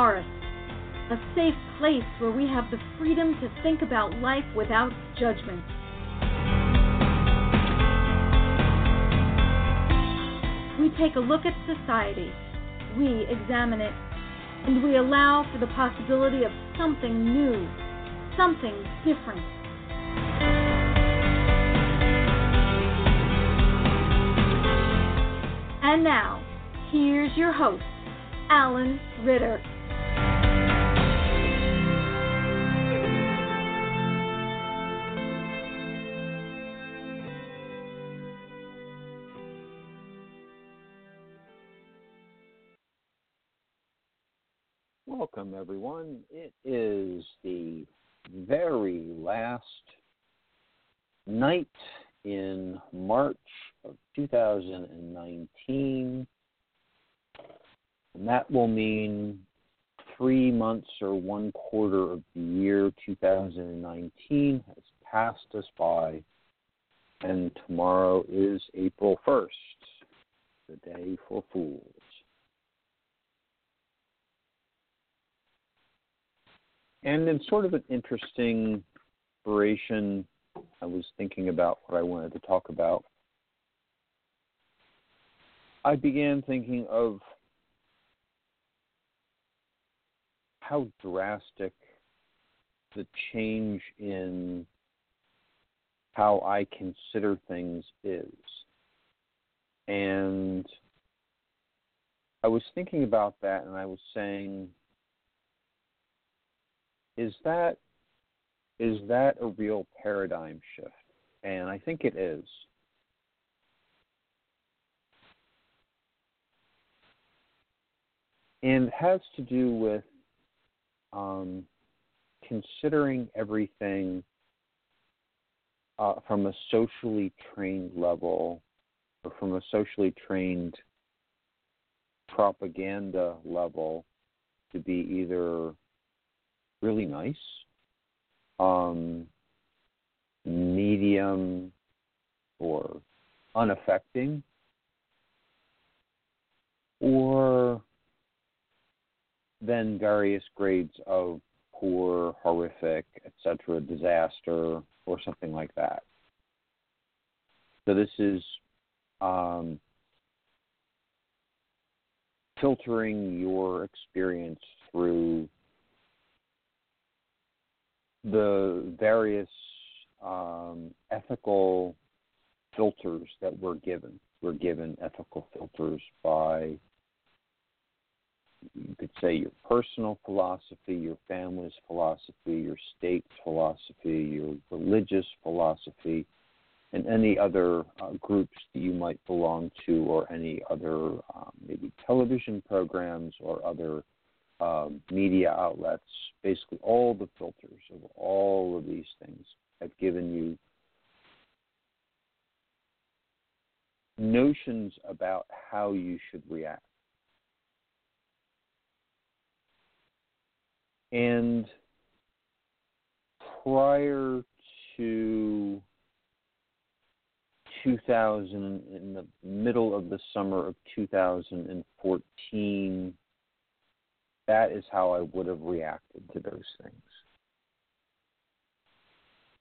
Forest, a safe place where we have the freedom to think about life without judgment. We take a look at society, we examine it, and we allow for the possibility of something new, something different. And now, here's your host, Alan Ritter. It is the very last night in March of 2019. And that will mean three months or one quarter of the year 2019 has passed us by, and tomorrow is April 1st, the day for fools. And in sort of an interesting inspiration, I was thinking about what I wanted to talk about. I began thinking of how drastic the change in how I consider things is. And I was thinking about that and I was saying, is that is that a real paradigm shift? And I think it is. And has to do with um, considering everything uh, from a socially trained level or from a socially trained propaganda level to be either really nice, um, medium, or unaffecting, or then various grades of poor, horrific, etc., disaster, or something like that. So this is um, filtering your experience through the various um, ethical filters that we're given. We're given ethical filters by you could say your personal philosophy, your family's philosophy, your state's philosophy, your religious philosophy, and any other uh, groups that you might belong to, or any other um, maybe television programs or other um, media outlets. Basically, all the filters of all of these things have given you notions about how you should react. And prior to 2000, in the middle of the summer of 2014, that is how I would have reacted to those things.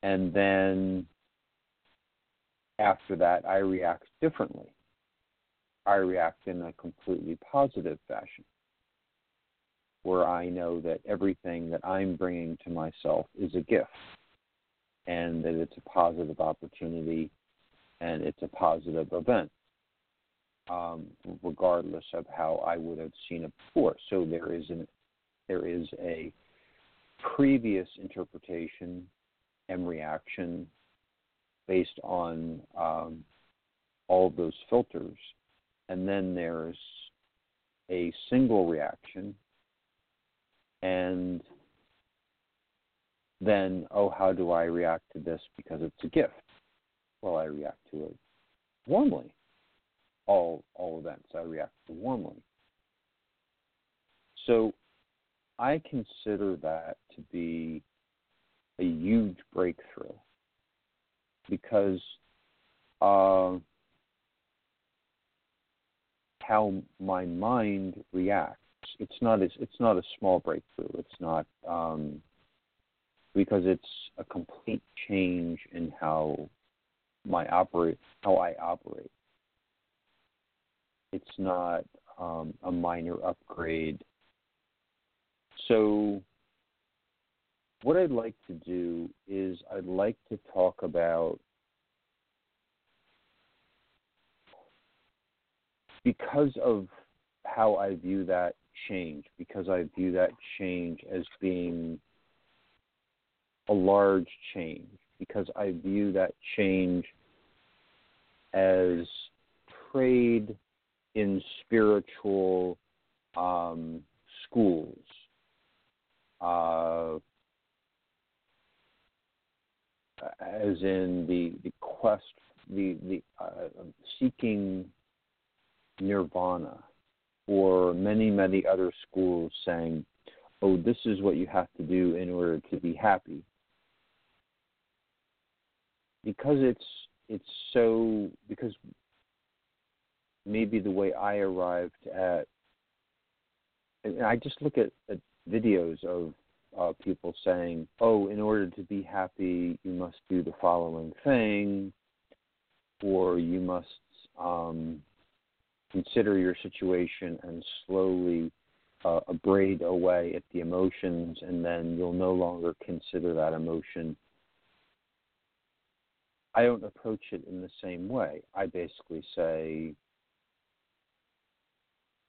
And then after that, I react differently. I react in a completely positive fashion. where I know that everything that I'm bringing to myself is a gift and that it's a positive opportunity and it's a positive event, um, regardless of how I would have seen it before. So there is an there is a previous interpretation and reaction based on um, all of those filters, and then there's a single reaction, and then oh, how do I react to this because it's a gift? Well, I react to it warmly. All all events I react warmly. So I consider that to be a huge breakthrough because uh, how my mind reacts. It's not a, it's not a small breakthrough. It's not um, because it's a complete change in how my operate how I operate. It's not um, a minor upgrade. So, what I'd like to do is I'd like to talk about because of how I view that change, because I view that change as being a large change, because I view that change as trade in spiritual um, schools. Uh, as in the, the quest, the, the uh, seeking nirvana, or many, many other schools saying, oh, this is what you have to do in order to be happy. Because it's it's so because maybe the way I arrived at and I just look at, at videos of uh, people saying, "Oh, in order to be happy, you must do the following thing, or you must um, consider your situation and slowly uh, abrade away at the emotions, and then you'll no longer consider that emotion. I don't approach it in the same way. I basically say,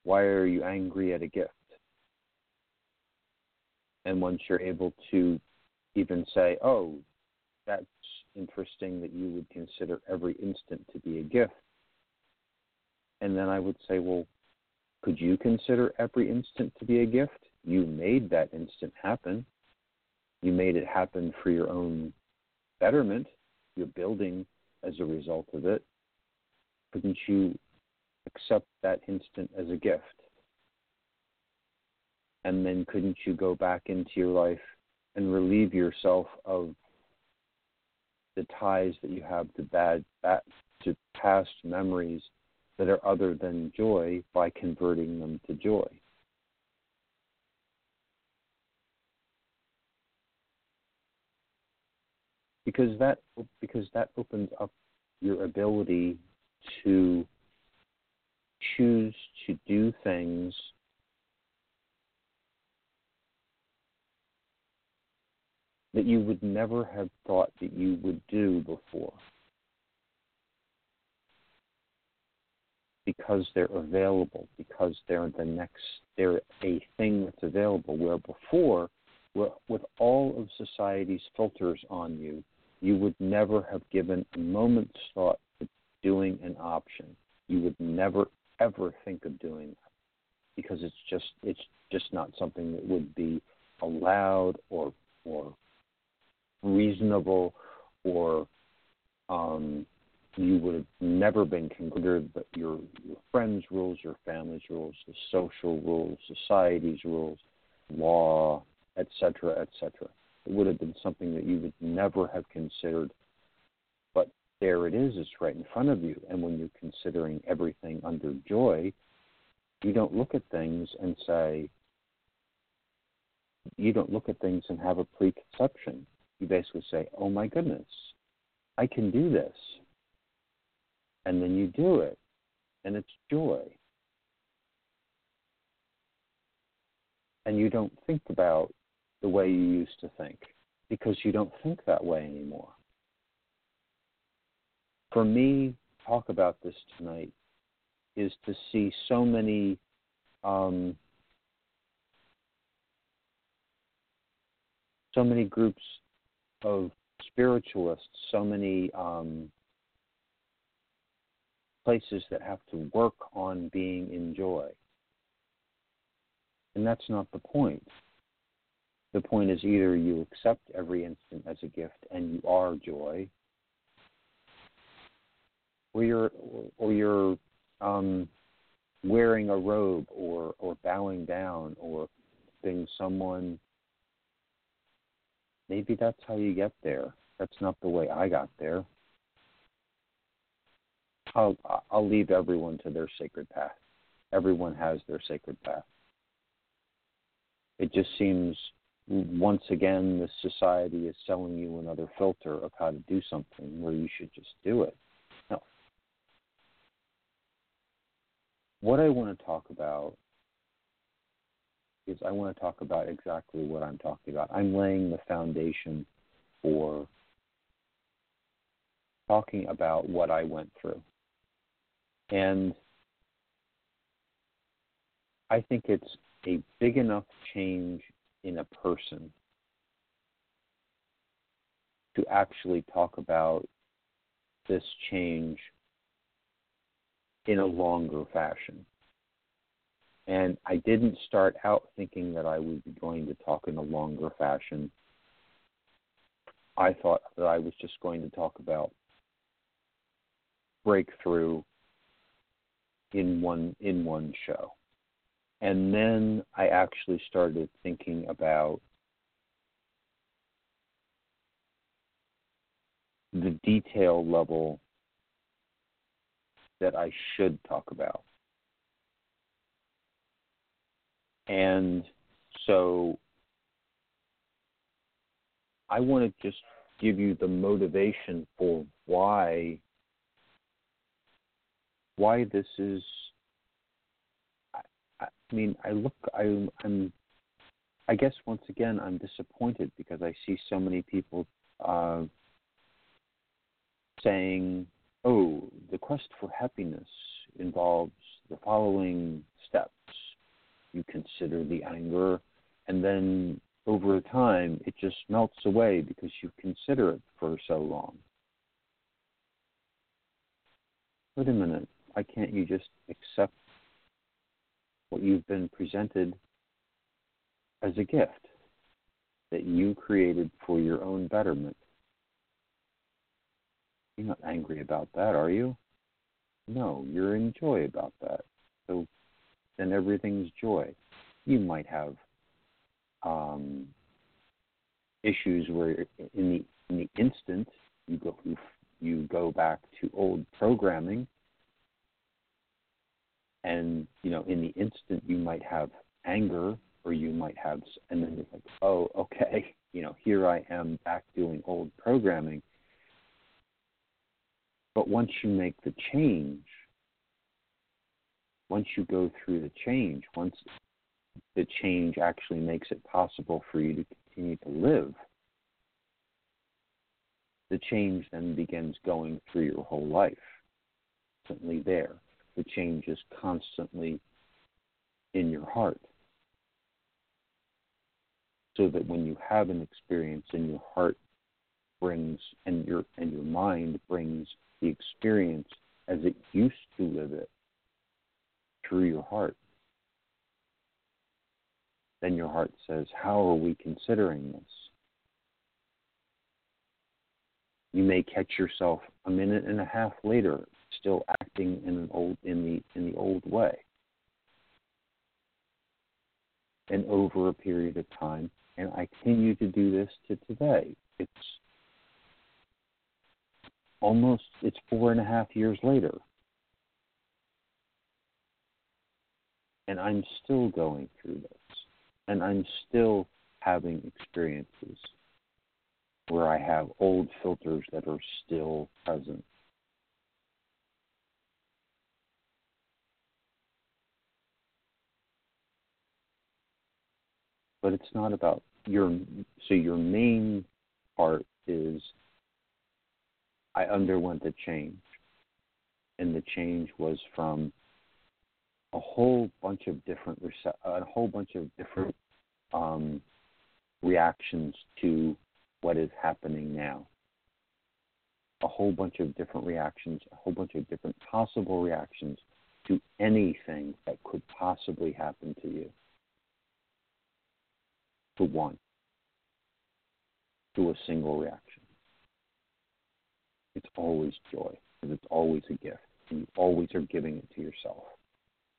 Why are you angry at a gift? And once you're able to even say, Oh, that's interesting that you would consider every instant to be a gift, and then I would say, well, could you consider every instant to be a gift? You made that instant happen. You made it happen for your own betterment. You're building as a result of it. Couldn't you accept that instant as a gift? And then couldn't you go back into your life and relieve yourself of the ties that you have to bad, bad to past memories that are other than joy by converting them to joy. Because that because that opens up your ability to choose to do things that you would never have thought that you would do before. because they're available, because they're the next, they're a thing that's available. Where before, with all of society's filters on you, you would never have given a moment's thought to doing an option. You would never ever think of doing that because it's just it's just not something that would be allowed or or reasonable or um, you would have never been considered but your your friends' rules, your family's rules, the social rules, society's rules, law, etc., etc. It would have been something that you would never have considered. There it is, it's right in front of you. And when you're considering everything under joy, you don't look at things and say, you don't look at things and have a preconception. You basically say, oh my goodness, I can do this and then you do it, and it's joy. and you don't think about the way you used to think because you don't think that way anymore. For me, talk about this tonight is to see so many um, so many groups of spiritualists, so many um, places that have to work on being in joy. And that's not the point. The point is either you accept every instant as a gift and you are joy, or you're or you're um, wearing a robe or or bowing down or being someone. Maybe that's how you get there. That's not the way I got there. I'll I'll leave everyone to their sacred path. Everyone has their sacred path. It just seems once again the society is selling you another filter of how to do something where you should just do it. What I want to talk about is I want to talk about exactly what I'm talking about. I'm laying the foundation for talking about what I went through. And I think it's a big enough change in a person to actually talk about this change in a longer fashion. And I didn't start out thinking that I would be going to talk in a longer fashion. I thought that I was just going to talk about breakthrough in one in one show. And then I actually started thinking about the detail level that I should talk about. And so I want to just give you the motivation for why why this is I mean, I look, I, I'm, I guess once again, I'm disappointed because I see so many people uh, saying, "Oh, the quest for happiness involves the following steps. You consider the anger, and then over time, it just melts away because you consider it for so long." Wait a minute. Why can't you just accept what you've been presented as a gift that you created for your own betterment. You're not angry about that, are you? No, you're in joy about that. So then everything's joy. You might have um, issues where in the in the instant you go you, you go back to old programming and you know in the instant you might have anger or you might have and then it's like oh okay you know here i am back doing old programming but once you make the change once you go through the change once the change actually makes it possible for you to continue to live the change then begins going through your whole life Constantly there the change is constantly in your heart. So that when you have an experience and your heart brings and your and your mind brings the experience as it used to live it through your heart. Then your heart says, How are we considering this? You may catch yourself a minute and a half later still acting in an old in the in the old way. And over a period of time, and I continue to do this to today. It's almost it's four and a half years later. And I'm still going through this. And I'm still having experiences where I have old filters that are still present. but it's not about your so your main part is I underwent a change and the change was from a whole bunch of different a whole bunch of different um, reactions to what is happening now. A whole bunch of different reactions, a whole bunch of different possible reactions to anything that could possibly happen to you. To one, to a single reaction. It's always joy, because it's always a gift, and you always are giving it to yourself.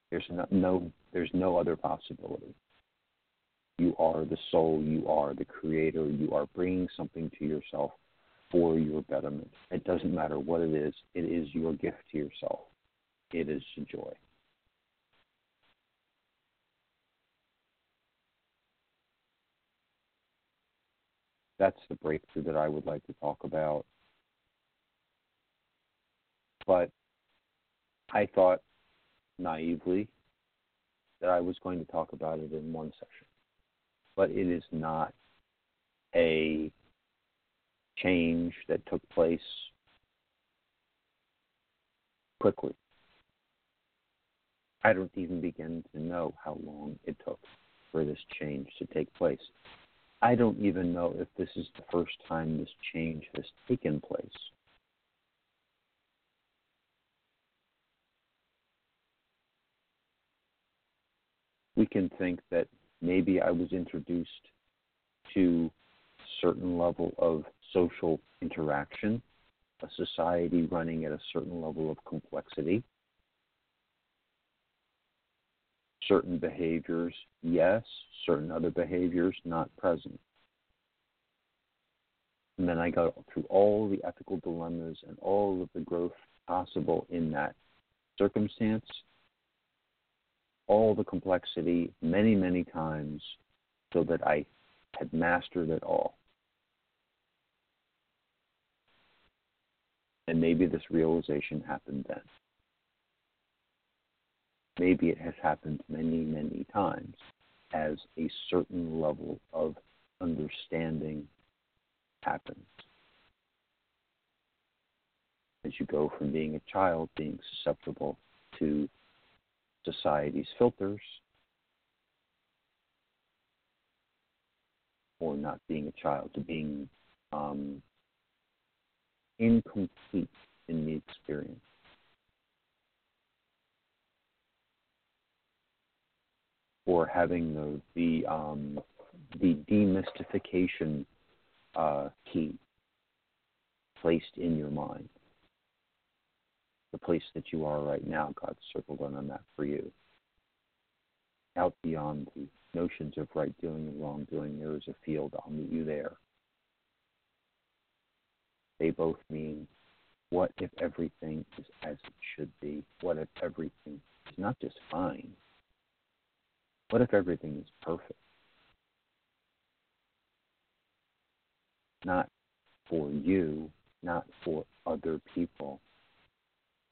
There's no, no there's no other possibility. You are the soul, you are the creator, you are bringing something to yourself for your betterment. It doesn't matter what it is, it is your gift to yourself. It is joy. That's the breakthrough that I would like to talk about. But I thought naively that I was going to talk about it in one session. But it is not a change that took place quickly. I don't even begin to know how long it took for this change to take place. I don't even know if this is the first time this change has taken place. Can think that maybe I was introduced to certain level of social interaction, a society running at a certain level of complexity. Certain behaviors, yes, certain other behaviors, not present. And then I go through all the ethical dilemmas and all of the growth possible in that circumstance all the complexity many, many times so that I had mastered it all. And maybe this realization happened then. Maybe it has happened many, many times as a certain level of understanding happens. As you go from being a child, being susceptible to society's filters or not being a child to being um, incomplete in the experience. Or having the the um, the demystification uh, key placed in your mind the place that you are right now, God's circled on a map for you. Out beyond the notions of right doing and wrong doing, there is a field. I'll meet you there. They both mean what if everything is as it should be? What if everything is not just fine? What if everything is perfect? Not for you, not for other people,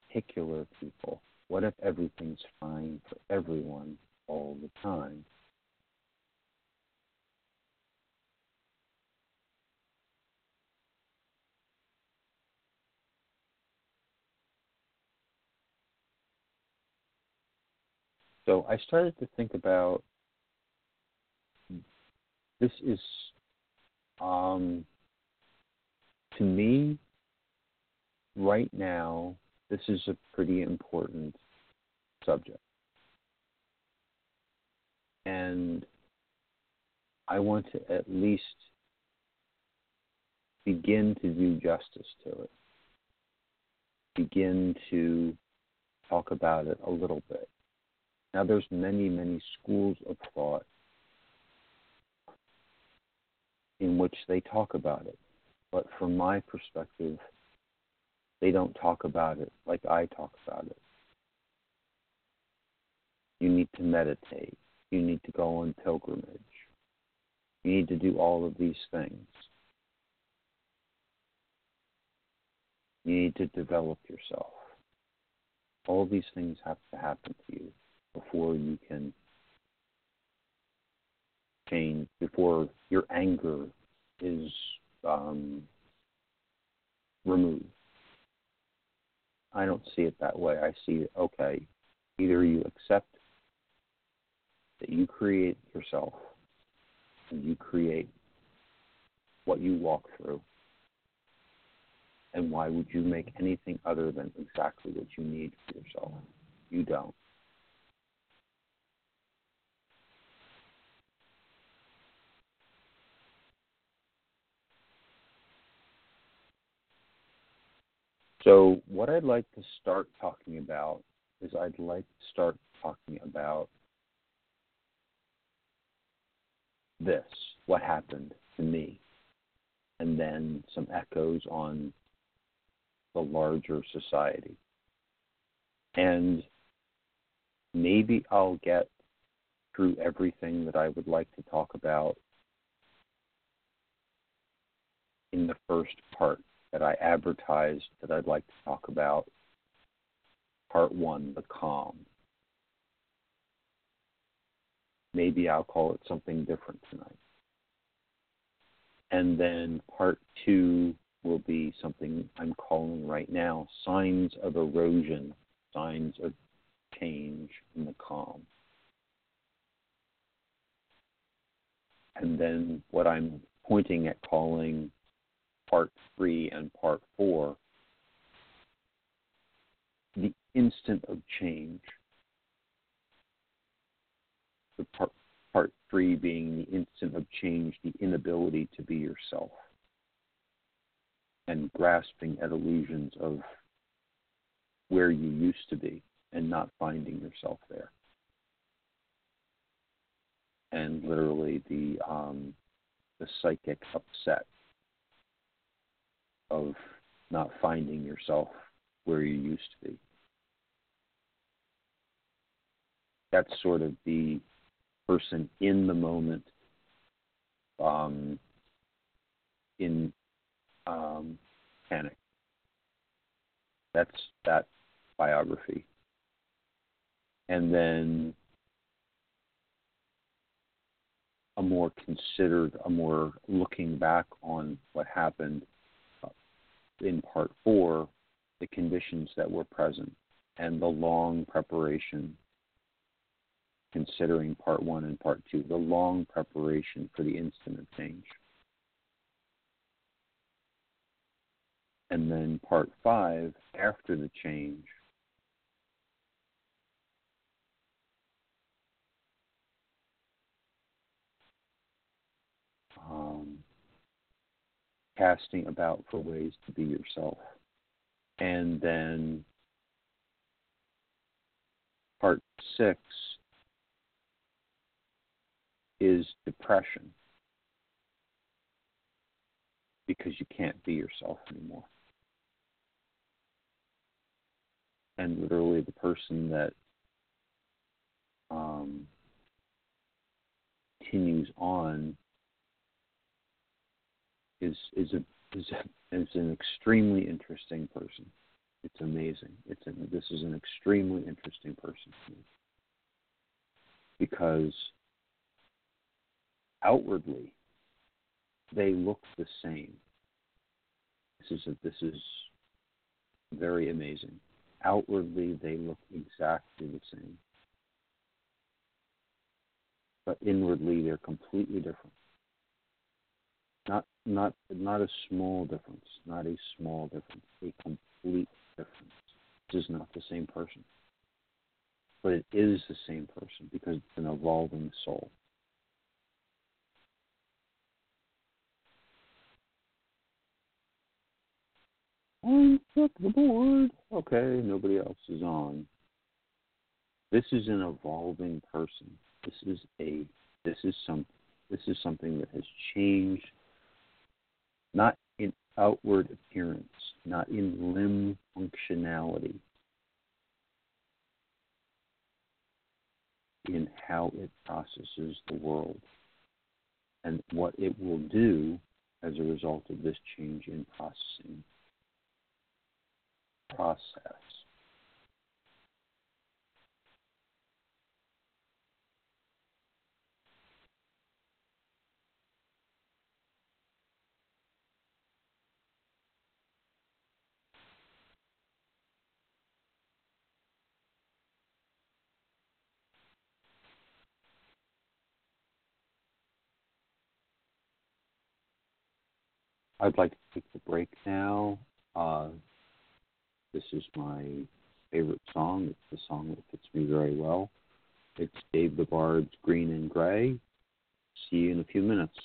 particular people? What if everything's fine for everyone all the time? So I started to think about this is um, to me right now this is a pretty important subject. And I want to at least begin to do justice to it, begin to talk about it a little bit. Now, there's many, many schools of thought in which they talk about it. But from my perspective, they don't talk about it like I talk about it. You need to meditate. You need to go on pilgrimage. You need to do all of these things. You need to develop yourself. All these things have to happen to you before you can change, before your anger is um, removed. I don't see it that way. I see okay, either you accept that you create yourself and you create what you walk through. And why would you make anything other than exactly what you need for yourself? You don't. So, what I'd like to start talking about is I'd like to start talking about this, what happened to me, and then some echoes on the larger society. And maybe I'll get through everything that I would like to talk about in the first part that I advertised that I'd like to talk about. Part one, the calm. Maybe I'll call it something different tonight. And then part two will be something I'm calling right now signs of erosion, signs of change in the calm. And then what I'm pointing at calling part three and part four, the instant of change. The part, part three being the instant of change, the inability to be yourself, and grasping at illusions of where you used to be and not finding yourself there. And literally the um, the psychic upset of not finding yourself where you used to be. That's sort of the person in the moment, um, in um, panic. That's that biography. And then a more considered, a more looking back on what happened in part four the conditions that were present and the long preparation, considering part one and part two, the long preparation for the instant of change. And then part five, after the change, um, casting about for ways to be yourself. And then part six is depression because you can't be yourself anymore. And literally, the person that um, continues on is is a is, a, is an extremely interesting person. It's amazing. It's a, this is an extremely interesting person because outwardly they look the same. This is a, this is very amazing. Outwardly they look exactly the same, but inwardly they're completely different. Not not not a small difference, not a small difference, a complete difference. This is not the same person. But it is the same person because it's an evolving soul. Took the board. Okay, nobody else is on. This is an evolving person. This is a this is some this is something that has changed not in outward appearance, not in limb functionality, in how it processes the world and what it will do as a result of this change in processing process. I'd like to take the break now. Uh, this is my favorite song. It's the song that fits me very well. It's Dave the Bard's Green and Gray. See you in a few minutes.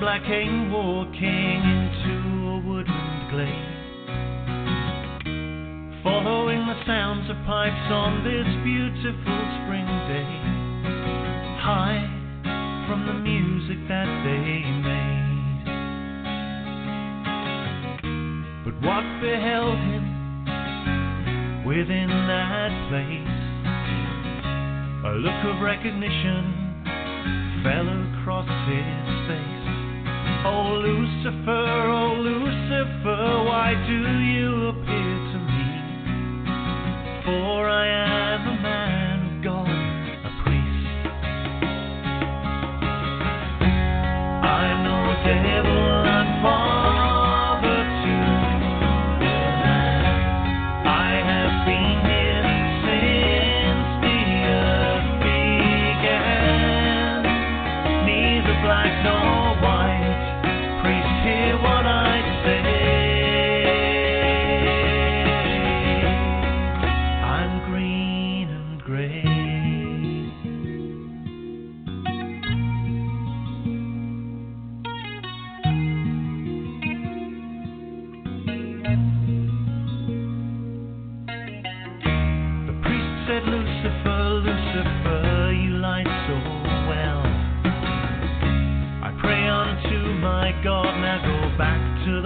Black came walking into a woodland glade. Following the sounds of pipes on this beautiful spring day. High from the music that they made. But what beheld him within that place? A look of recognition fell across his face. Oh Lucifer, oh Lucifer, why do you appear to me? For I am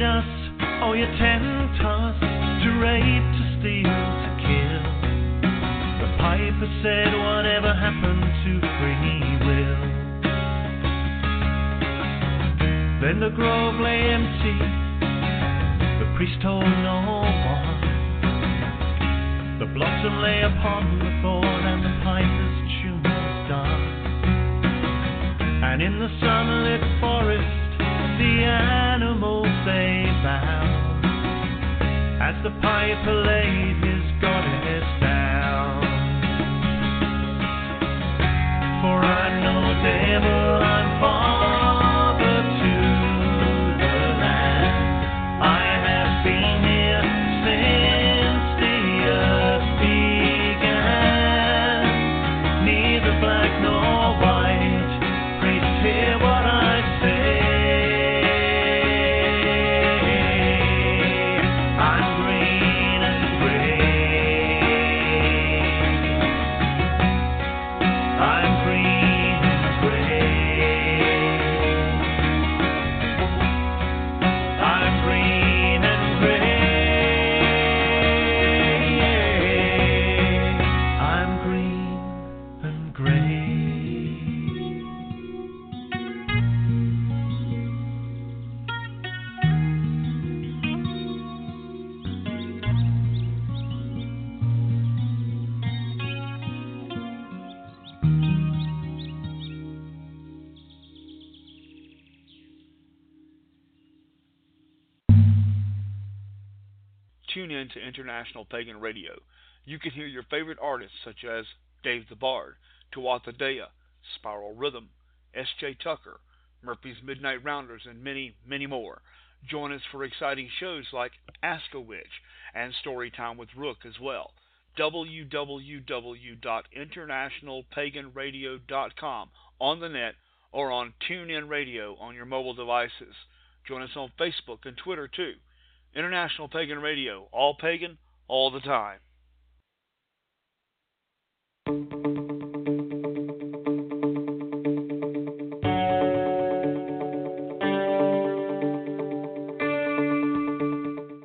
lead us, oh, you tempt us to rape, to steal, to kill. The piper said, Whatever happened to free will? Then the grove lay empty, the priest told no one. The blossom lay upon the thorn, and the And in the sunlit forest, the animals they bow. as the piper laid his International Pagan Radio. You can hear your favorite artists such as Dave the Bard, Tuatha Dea, Spiral Rhythm, S.J. Tucker, Murphy's Midnight Rounders, and many, many more. Join us for exciting shows like Ask a Witch and Storytime with Rook as well. www.internationalpaganradio.com on the net or on TuneIn Radio on your mobile devices. Join us on Facebook and Twitter too. International Pagan Radio, all pagan, all the time.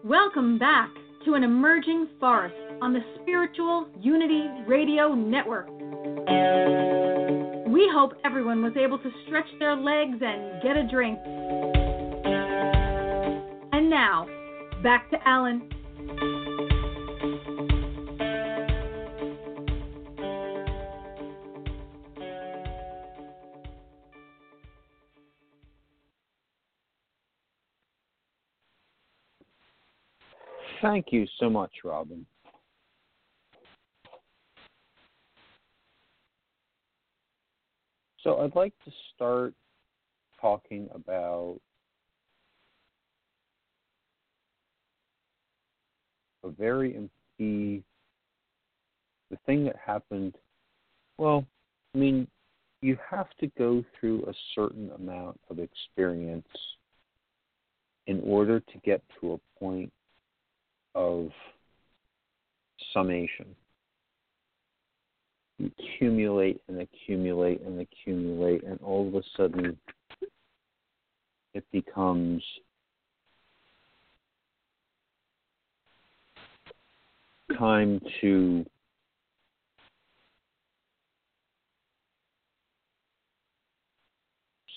Welcome back to an emerging forest on the Spiritual Unity Radio Network. We hope everyone was able to stretch their legs and get a drink. And now, back to Alan. Thank you so much, Robin. So I'd like to start talking about a very im- the the thing that happened. Well, I mean, you have to go through a certain amount of experience in order to get to a point of summation. You accumulate and accumulate and accumulate, and all of a sudden it becomes time to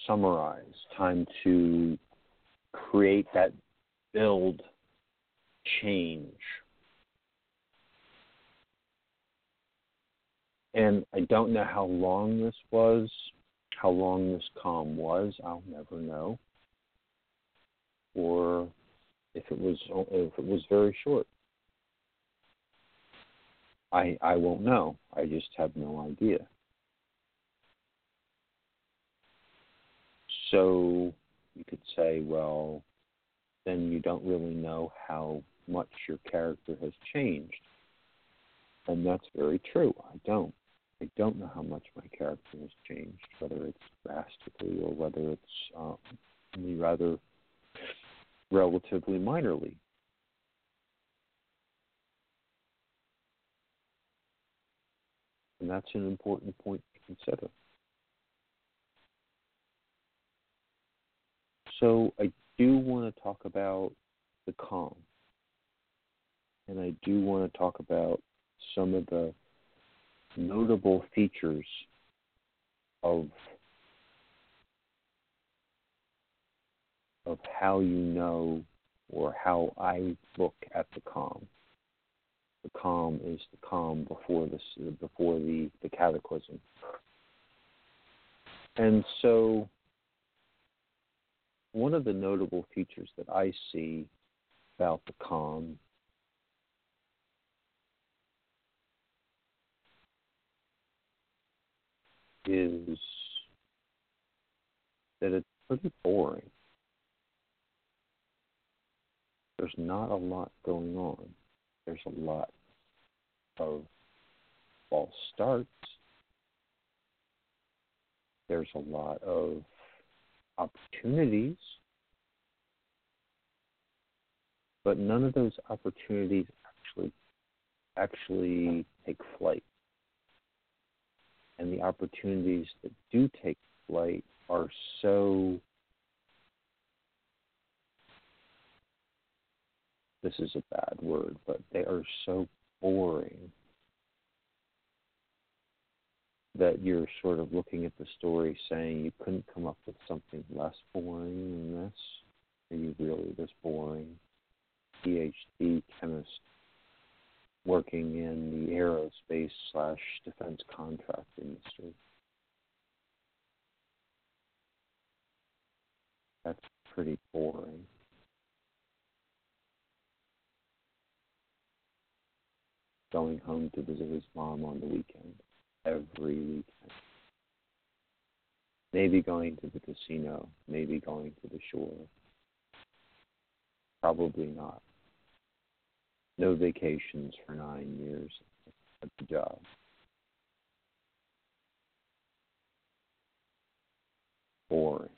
summarize, time to create that build change. And I don't know how long this was, how long this calm was. I'll never know. Or if it was if it was very short. I I won't know. I just have no idea. So you could say, well, then you don't really know how much your character has changed. And that's very true. I don't. I don't know how much my character has changed, whether it's drastically or whether it's um, rather relatively minorly. And that's an important point to consider. So I do want to talk about the calm. And I do want to talk about some of the notable features of of how you know or how I look at the calm. The calm is the calm before the before the, the cataclysm. And so one of the notable features that I see about the calm is that it's pretty boring. There's not a lot going on. There's a lot of false starts. There's a lot of opportunities, but none of those opportunities actually actually take flight. And the opportunities that do take flight are so this is a bad word, but they are so boring that you're sort of looking at the story saying you couldn't come up with something less boring than this? Are you really this boring? PhD chemist working in the aerospace slash defense contract industry. That's pretty boring. Going home to visit his mom on the weekend every weekend. Maybe going to the casino, maybe going to the shore. Probably not. No vacations for nine years at the job. Boring.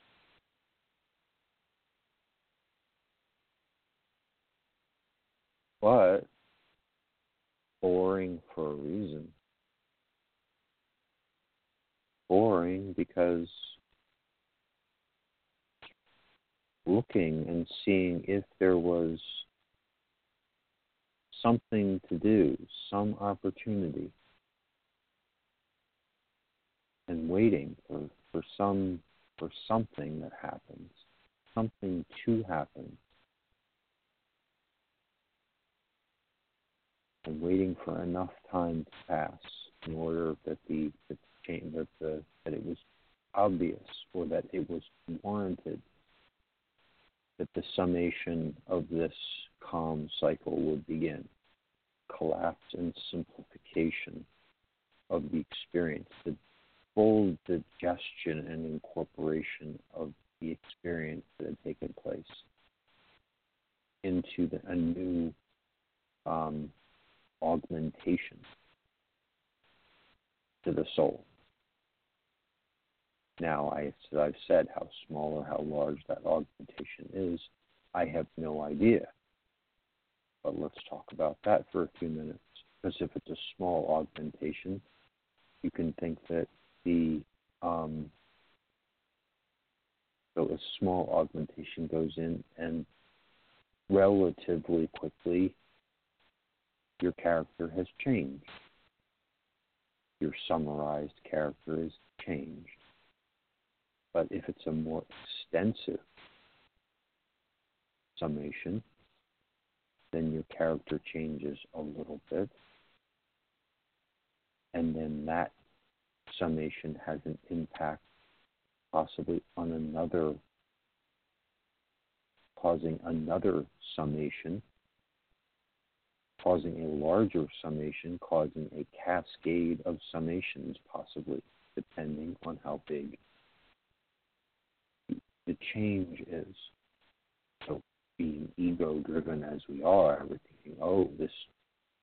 But boring for a reason boring because looking and seeing if there was something to do, some opportunity, and waiting for, for some for something that happens, something to happen. And waiting for enough time to pass in order that the, change, that the that it was obvious or that it was warranted that the summation of this calm cycle would begin. Collapse and simplification of the experience, the full digestion and incorporation of the experience that had taken place into the, a new um, augmentation to the soul. Now, I, as I've said, how small or how large that augmentation is, I have no idea. But let's talk about that for a few minutes. Because if it's a small augmentation, you can think that the um, so a small augmentation goes in and relatively quickly your character has changed. Your summarized character is changed. But if it's a more extensive summation, then your character changes a little bit. And then that summation has an impact possibly on another, causing another summation, causing a larger summation, causing a cascade of summations, possibly, depending on how big the change is. Ego driven as we are, we're thinking, oh, this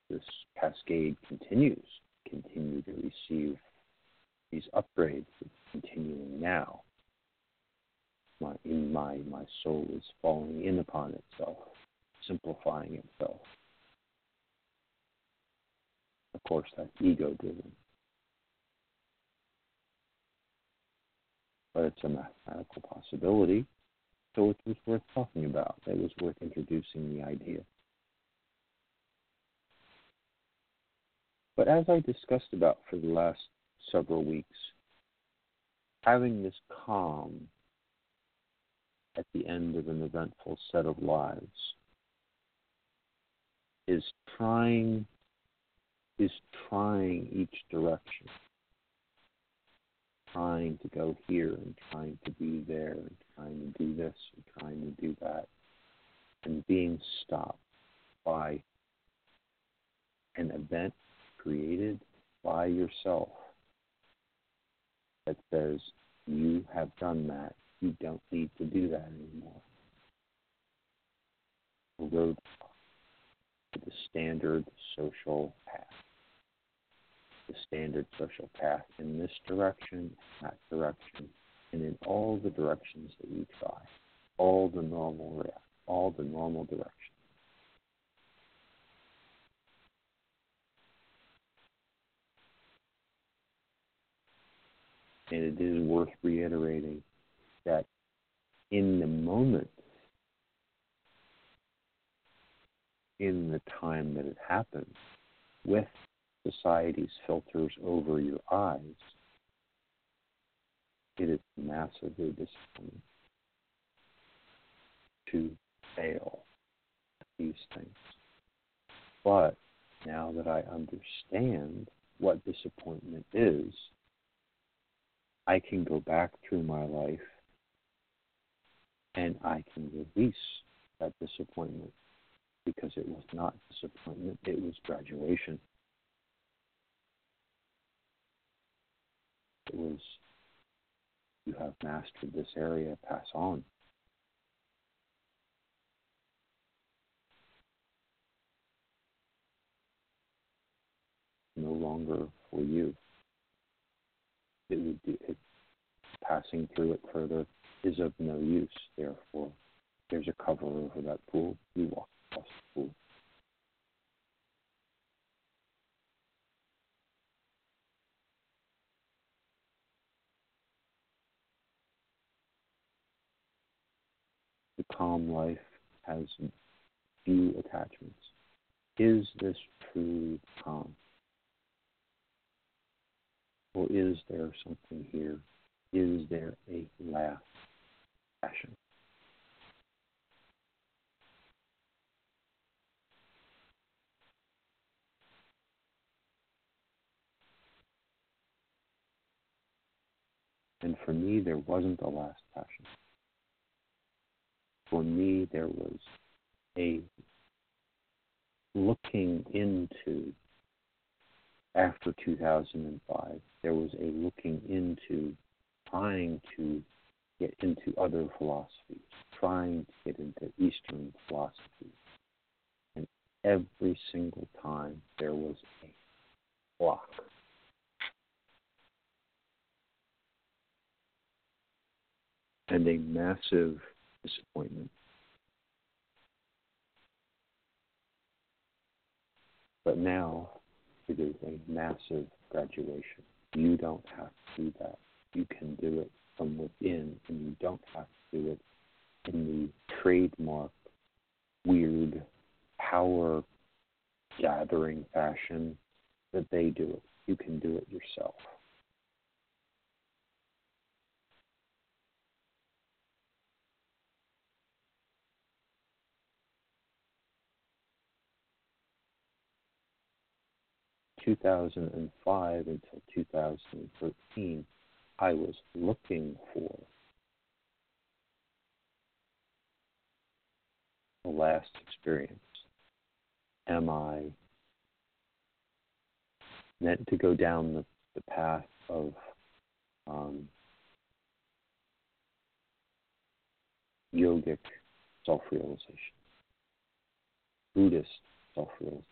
this cascade continues, continue to receive these upgrades, it's continuing now. My in my my soul is falling in upon itself, simplifying itself. Of course, that's ego driven. but it's a mathematical possibility. So it was worth talking about. It was worth introducing the idea. But as I discussed about for the last several weeks, having this calm at the end of an eventful set of lives is trying is trying each direction trying to go here and trying to be there and trying to do this and trying to do that and being stopped by an event created by yourself that says you have done that you don't need to do that anymore. A road to the standard social path. The standard social path in this direction, that direction, in all the directions that you try, all the normal all the normal directions. And it is worth reiterating that in the moment, in the time that it happens, with society's filters over your eyes, it is massively disappointing to fail at these things. But now that I understand what disappointment is, I can go back through my life and I can release that disappointment because it was not disappointment, it was graduation. It was, you have mastered this area, pass on. No longer for you it would be it, passing through it further is of no use. Therefore, there's a cover over that pool. You walk across the pool. Calm life has few attachments. Is this true calm? Or is there something here? Is there a last passion? And for me, there wasn't a last passion. For me, there was a looking into after 2005, there was a looking into trying to get into other philosophies, trying to get into Eastern philosophy. And every single time there was a block. And a massive disappointment. But now it is a massive graduation. You don't have to do that. You can do it from within, and you don't have to do it in the trademark, weird, power gathering fashion that they do it. You can do it yourself. 2005 until 2013, I was looking for the last experience. Am I meant to go down the, the path of um, yogic self realization, Buddhist self realization?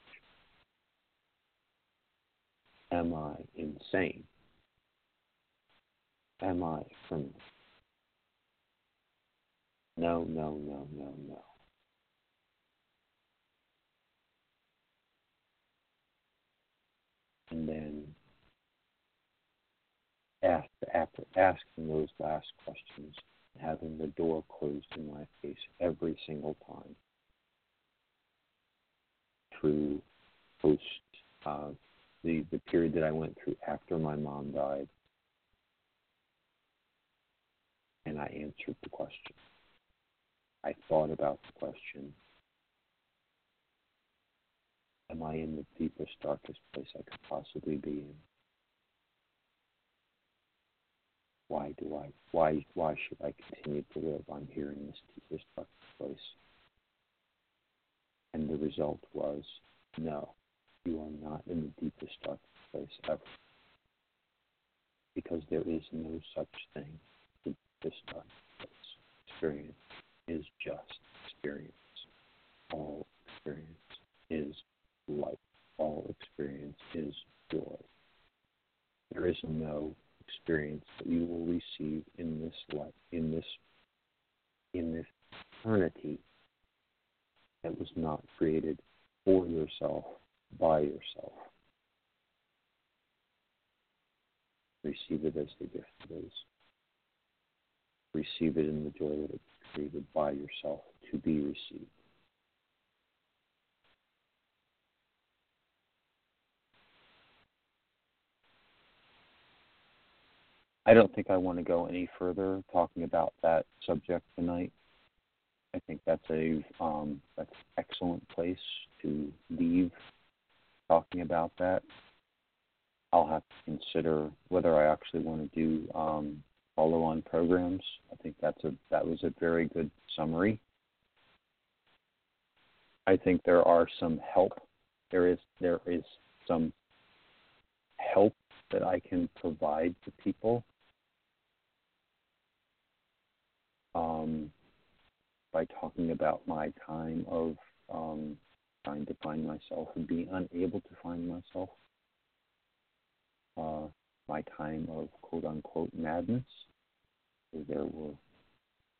Am I insane? Am I criminal? No, no, no, no, no. And then after, after asking those last questions, having the door closed in my face every single time through post uh, the, the period that I went through after my mom died. And I answered the question. I thought about the question Am I in the deepest, darkest place I could possibly be in? Why do I why why should I continue to live? I'm here in this deepest, darkest place. And the result was no, you are not in the deepest, darkest place ever. Because there is no such thing. The deepest, darkest place. Experience is just experience. All experience is life. All experience is joy. There is no experience that you will receive in this life, in this, in this eternity that was not created for yourself by yourself. Receive it as the gift it is. Receive it in the joy that it's created by yourself to be received. I don't think I want to go any further talking about that subject tonight. I think that's a um, that's an excellent place to leave talking about that. I'll have to consider whether I actually want to do um, follow-on programs. I think that's a that was a very good summary. I think there are some help. There is there is some help that I can provide to people um, by talking about my time of um, trying to find myself and being unable to find myself, uh, my time of quote unquote madness. There were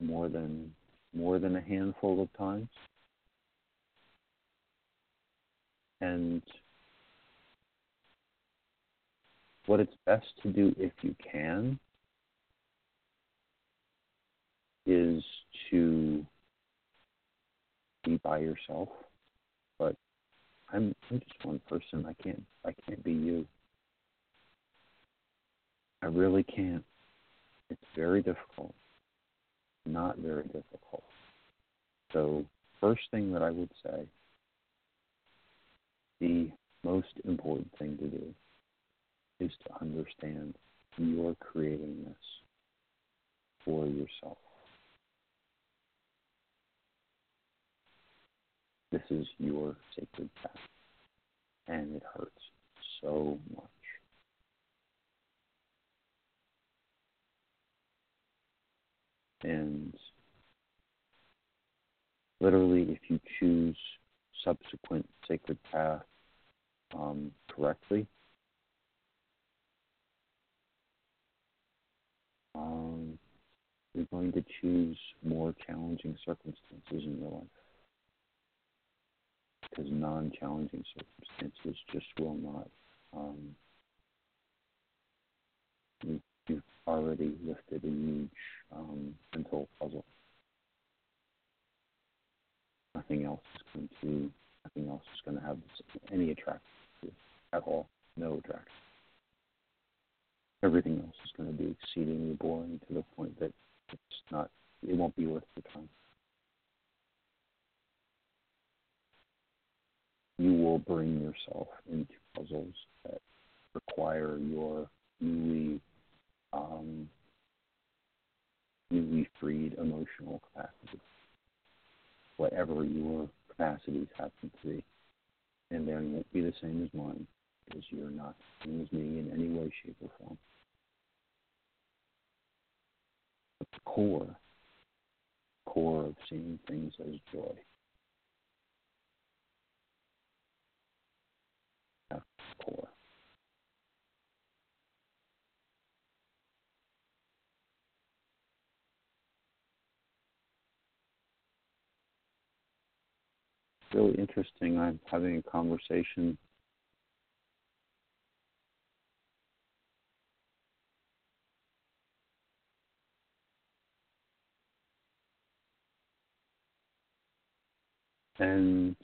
more than more than a handful of times, and what it's best to do if you can is to be by yourself. I'm I'm just one person. I can't I can't be you. I really can't. It's very difficult. Not very difficult. So first thing that I would say, the most important thing to do is to understand you're creating this for yourself. This is your sacred path. And it hurts so much. And literally, if you choose subsequent sacred path um, correctly, um, you're going to choose more challenging circumstances in your life because non-challenging circumstances just will not. Um, you, you've already lifted a huge um, mental puzzle. Nothing else is going to. Nothing else is going to have any attraction at all. No attraction. Everything else is going to be exceedingly boring to the point that it's not. It won't be worth the time. Will bring yourself into puzzles that require your newly um, newly freed emotional capacity, whatever your capacities happen to be. And they won't be the same as mine, because you're not the same as me in any way, shape, or form. But the core, core of seeing things as joy Really interesting. I'm having a conversation and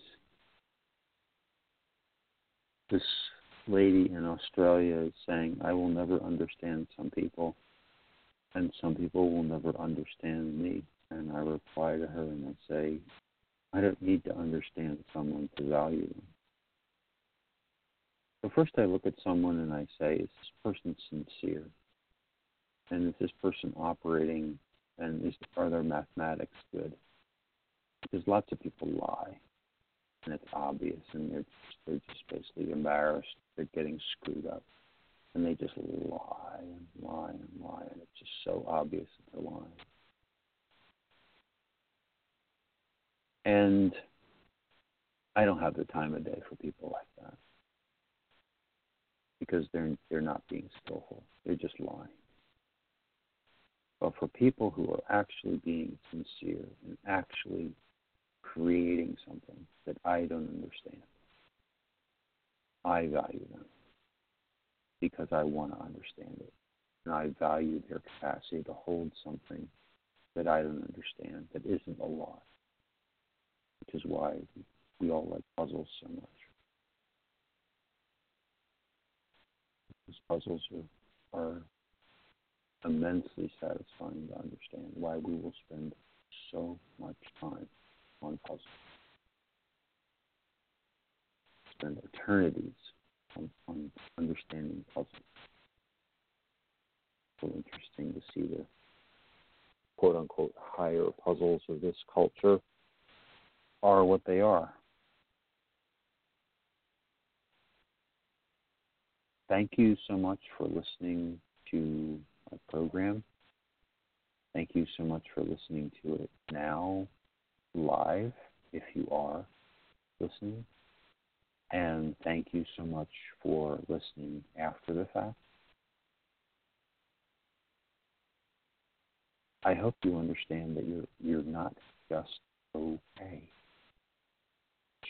this lady in Australia is saying, I will never understand some people, and some people will never understand me. And I reply to her and I say, I don't need to understand someone to value them. So first I look at someone and I say, is this person sincere? And is this person operating and is are their mathematics good? Because lots of people lie and it's obvious and they're they're just basically embarrassed. They're getting screwed up. And they just lie and lie and lie and it's just so obvious that they're lying. And I don't have the time of day for people like that because they're they're not being skillful. They're just lying. But for people who are actually being sincere and actually creating something that I don't understand, I value them because I want to understand it. And I value their capacity to hold something that I don't understand that isn't a lie which is why we all like puzzles so much. These puzzles are, are immensely satisfying to understand why we will spend so much time on puzzles. Spend eternities on, on understanding puzzles. So interesting to see the quote unquote higher puzzles of this culture are what they are. Thank you so much for listening to my program. Thank you so much for listening to it now, live, if you are listening. And thank you so much for listening after the fact. I hope you understand that you're you're not just okay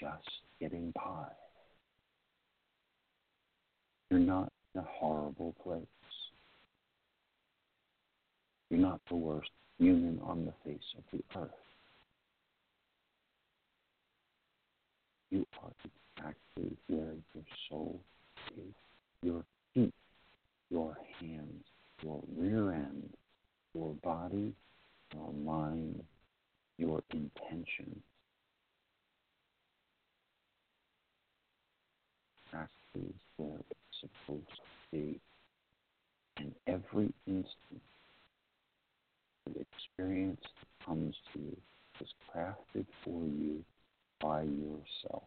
just getting by. You're not in a horrible place. You're not the worst human on the face of the earth. You are exactly where your soul is. Your feet, your hands, your rear end, your body, your mind, your intention is where it's supposed to be. And every instant, the experience that comes to you is crafted for you by yourself.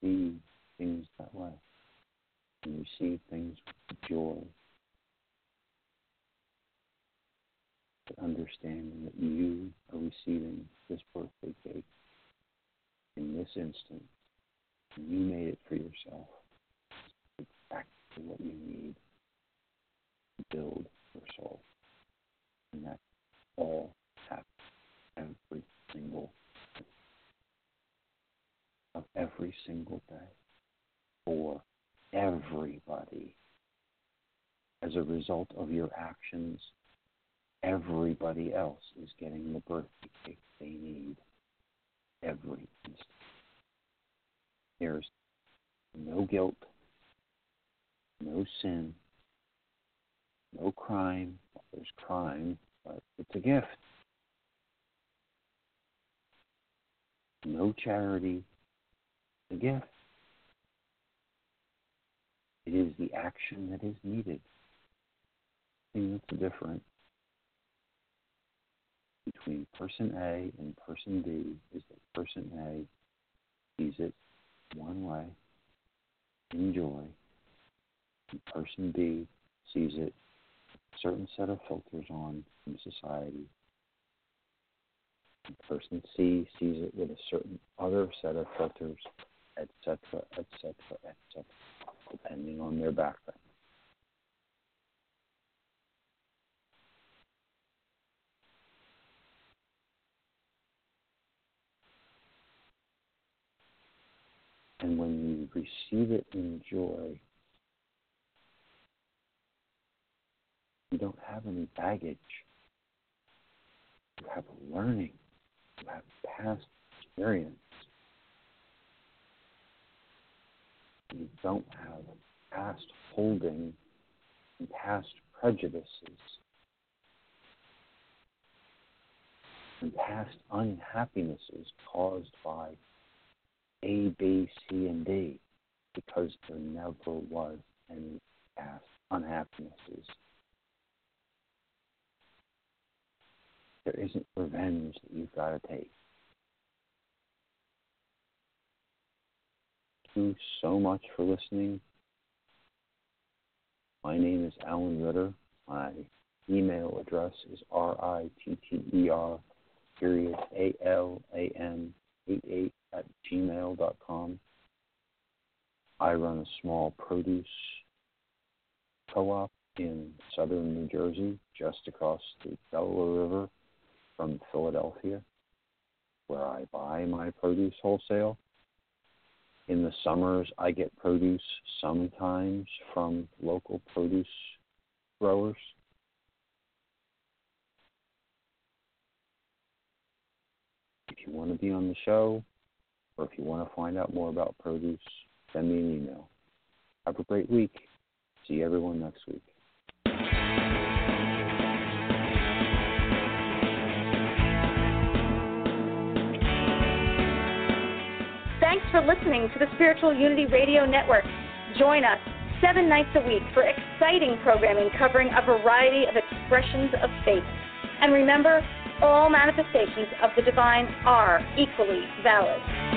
See things that way and receive things with joy. But understanding that you are receiving this birthday cake in this instant, you made it for yourself. Exactly what you need to build your soul. And that all happens every single day. Of every single day for everybody. As a result of your actions, everybody else is getting the birthday cake they need every. There's no guilt, no sin, no crime. There's crime, but it's a gift. No charity, a gift. It is the action that is needed. And that's the difference between person A and person B is that person A sees it one way, enjoy, and person B sees it a certain set of filters on from society. And person C sees it with a certain other set of filters, etc., etc., etc depending on their background. And when you receive it in joy, you don't have any baggage. You have learning. You have past experience. You don't have past holding and past prejudices and past unhappinesses caused by A, B, C, and D because there never was any past unhappinesses. There isn't revenge that you've got to take. Thank you so much for listening. My name is Alan Ritter. My email address is R-I-T-T-E-R period A-L-A-N 88 at gmail dot com. I run a small produce co-op in southern New Jersey, just across the Delaware River from Philadelphia, where I buy my produce wholesale. In the summers, I get produce sometimes from local produce growers. You want to be on the show, or if you want to find out more about produce, send me an email. Have a great week. See everyone next week. Thanks for listening to the Spiritual Unity Radio Network. Join us seven nights a week for exciting programming covering a variety of expressions of faith. And remember, all manifestations of the divine are equally valid.